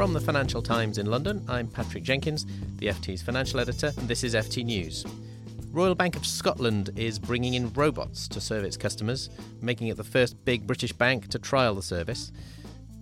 From the Financial Times in London, I'm Patrick Jenkins, the FT's financial editor, and this is FT News. Royal Bank of Scotland is bringing in robots to serve its customers, making it the first big British bank to trial the service.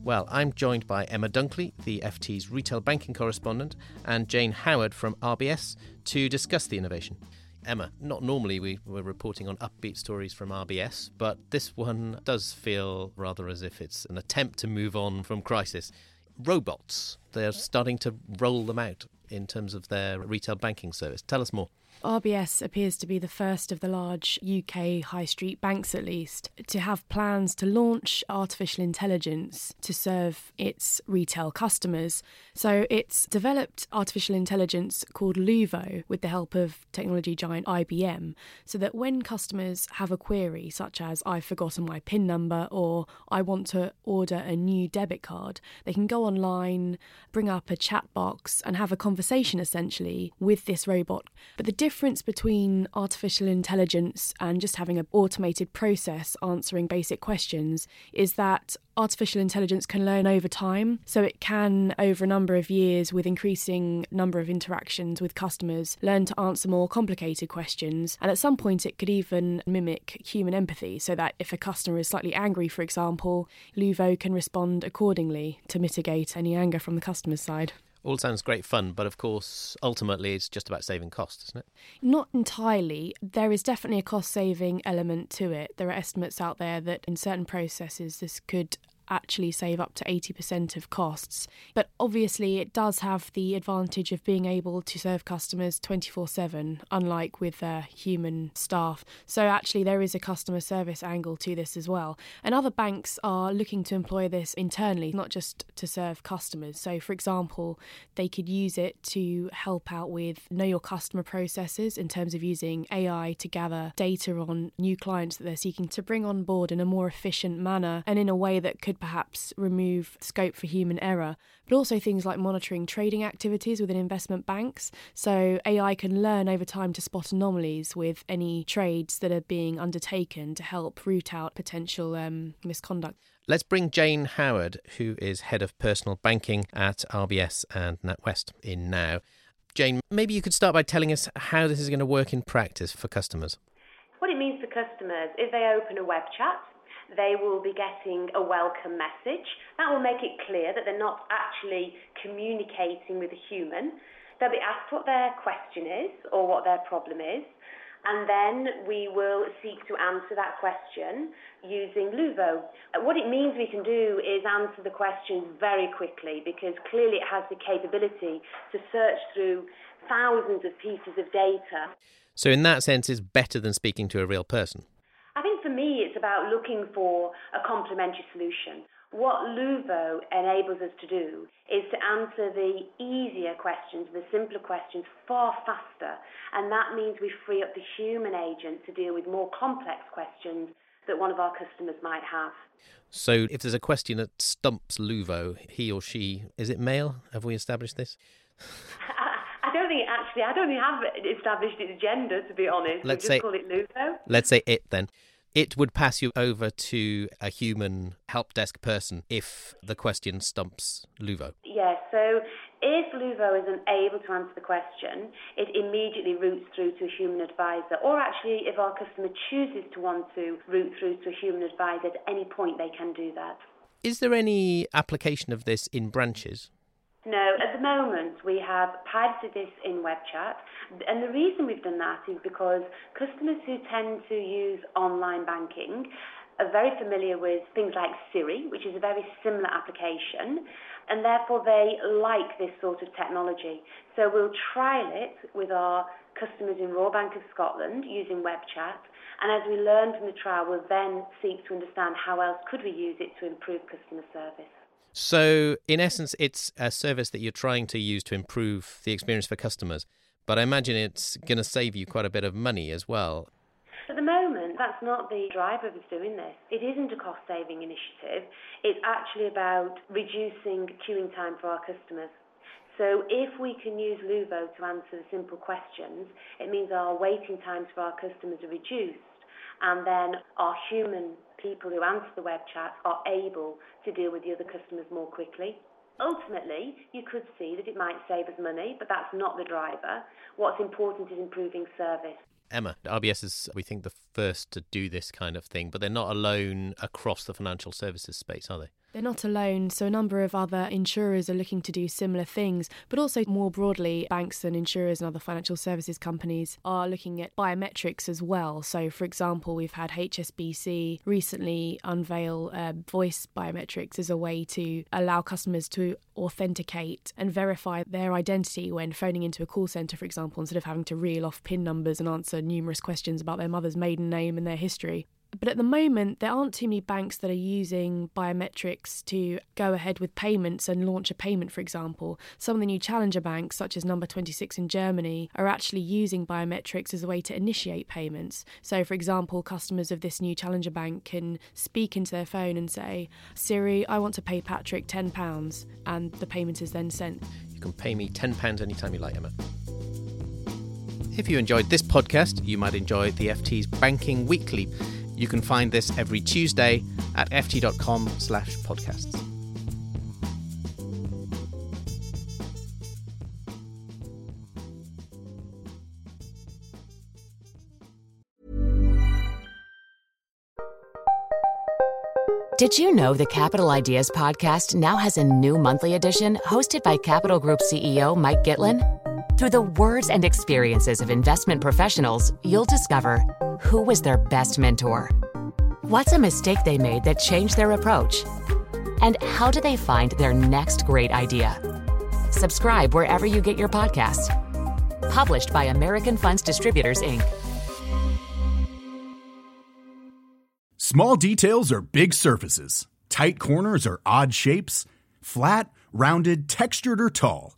Well, I'm joined by Emma Dunkley, the FT's retail banking correspondent, and Jane Howard from RBS to discuss the innovation. Emma, not normally we were reporting on upbeat stories from RBS, but this one does feel rather as if it's an attempt to move on from crisis. Robots, they're starting to roll them out in terms of their retail banking service. Tell us more. RBS appears to be the first of the large UK high street banks, at least, to have plans to launch artificial intelligence to serve its retail customers. So it's developed artificial intelligence called Luvo with the help of technology giant IBM, so that when customers have a query, such as I've forgotten my PIN number or I want to order a new debit card, they can go online, bring up a chat box, and have a conversation essentially with this robot. But the difference between artificial intelligence and just having an automated process answering basic questions is that artificial intelligence can learn over time. So it can, over a number of years, with increasing number of interactions with customers, learn to answer more complicated questions. And at some point, it could even mimic human empathy, so that if a customer is slightly angry, for example, Luvo can respond accordingly to mitigate any anger from the customer's side. All sounds great fun, but of course, ultimately, it's just about saving costs, isn't it? Not entirely. There is definitely a cost saving element to it. There are estimates out there that in certain processes, this could actually save up to 80% of costs. But obviously, it does have the advantage of being able to serve customers 24 7, unlike with uh, human staff. So, actually, there is a customer service angle to this as well. And other banks are looking to employ this internally, not just to serve customers. So, for example, they could use it to help out with know your customer processes in terms of using AI to gather data on new clients that they're seeking to bring on board in a more efficient manner and in a way that could perhaps remove scope for human error, but also things like monitoring trading activities within investment banks. So AI can learn over time to spot anomalies with any trades that are being undertaken to help root out potential um, misconduct. Let's bring Jane Howard, who is head of personal banking at RBS and NatWest, in now. Jane, maybe you could start by telling us how this is going to work in practice for customers. What it means for customers is they open a web chat they will be getting a welcome message. That will make it clear that they're not actually communicating with a human. They'll be asked what their question is or what their problem is. And then we will seek to answer that question using Luvo. Uh, what it means we can do is answer the questions very quickly because clearly it has the capability to search through thousands of pieces of data. So, in that sense, it's better than speaking to a real person. For me, it's about looking for a complementary solution. What Luvo enables us to do is to answer the easier questions, the simpler questions, far faster. And that means we free up the human agent to deal with more complex questions that one of our customers might have. So, if there's a question that stumps Luvo, he or she, is it male? Have we established this? I don't think actually. I don't think have established its gender. To be honest, let's we say call it Luvo. Let's say it then it would pass you over to a human help desk person if the question stumps Luvo. Yes, so if Luvo isn't able to answer the question, it immediately routes through to a human advisor. Or actually, if our customer chooses to want to route through to a human advisor at any point, they can do that. Is there any application of this in branches? No, at the moment we have piloted this in web chat, and the reason we've done that is because customers who tend to use online banking are very familiar with things like Siri, which is a very similar application, and therefore they like this sort of technology. So we'll trial it with our customers in Royal Bank of Scotland using web chat, and as we learn from the trial, we'll then seek to understand how else could we use it to improve customer service. So, in essence, it's a service that you're trying to use to improve the experience for customers. But I imagine it's going to save you quite a bit of money as well. At the moment, that's not the driver of doing this. It isn't a cost saving initiative. It's actually about reducing queuing time for our customers. So if we can use Luvo to answer the simple questions, it means our waiting times for our customers are reduced and then our human people who answer the web chat are able to deal with the other customers more quickly. Ultimately, you could see that it might save us money, but that's not the driver. What's important is improving service. Emma, RBS is, we think, the first to do this kind of thing, but they're not alone across the financial services space, are they? They're not alone, so a number of other insurers are looking to do similar things, but also more broadly, banks and insurers and other financial services companies are looking at biometrics as well. So, for example, we've had HSBC recently unveil uh, voice biometrics as a way to allow customers to authenticate and verify their identity when phoning into a call centre, for example, instead of having to reel off PIN numbers and answer numerous questions about their mother's maiden name and their history. But at the moment, there aren't too many banks that are using biometrics to go ahead with payments and launch a payment, for example. Some of the new challenger banks, such as Number 26 in Germany, are actually using biometrics as a way to initiate payments. So, for example, customers of this new challenger bank can speak into their phone and say, Siri, I want to pay Patrick £10, and the payment is then sent. You can pay me £10 anytime you like, Emma. If you enjoyed this podcast, you might enjoy the FT's Banking Weekly you can find this every Tuesday at ft.com slash podcasts. Did you know the Capital Ideas podcast now has a new monthly edition hosted by Capital Group CEO Mike Gitlin? Through the words and experiences of investment professionals, you'll discover who was their best mentor? What's a mistake they made that changed their approach? And how do they find their next great idea? Subscribe wherever you get your podcasts. Published by American Funds Distributors, Inc. Small details are big surfaces, tight corners are odd shapes, flat, rounded, textured, or tall.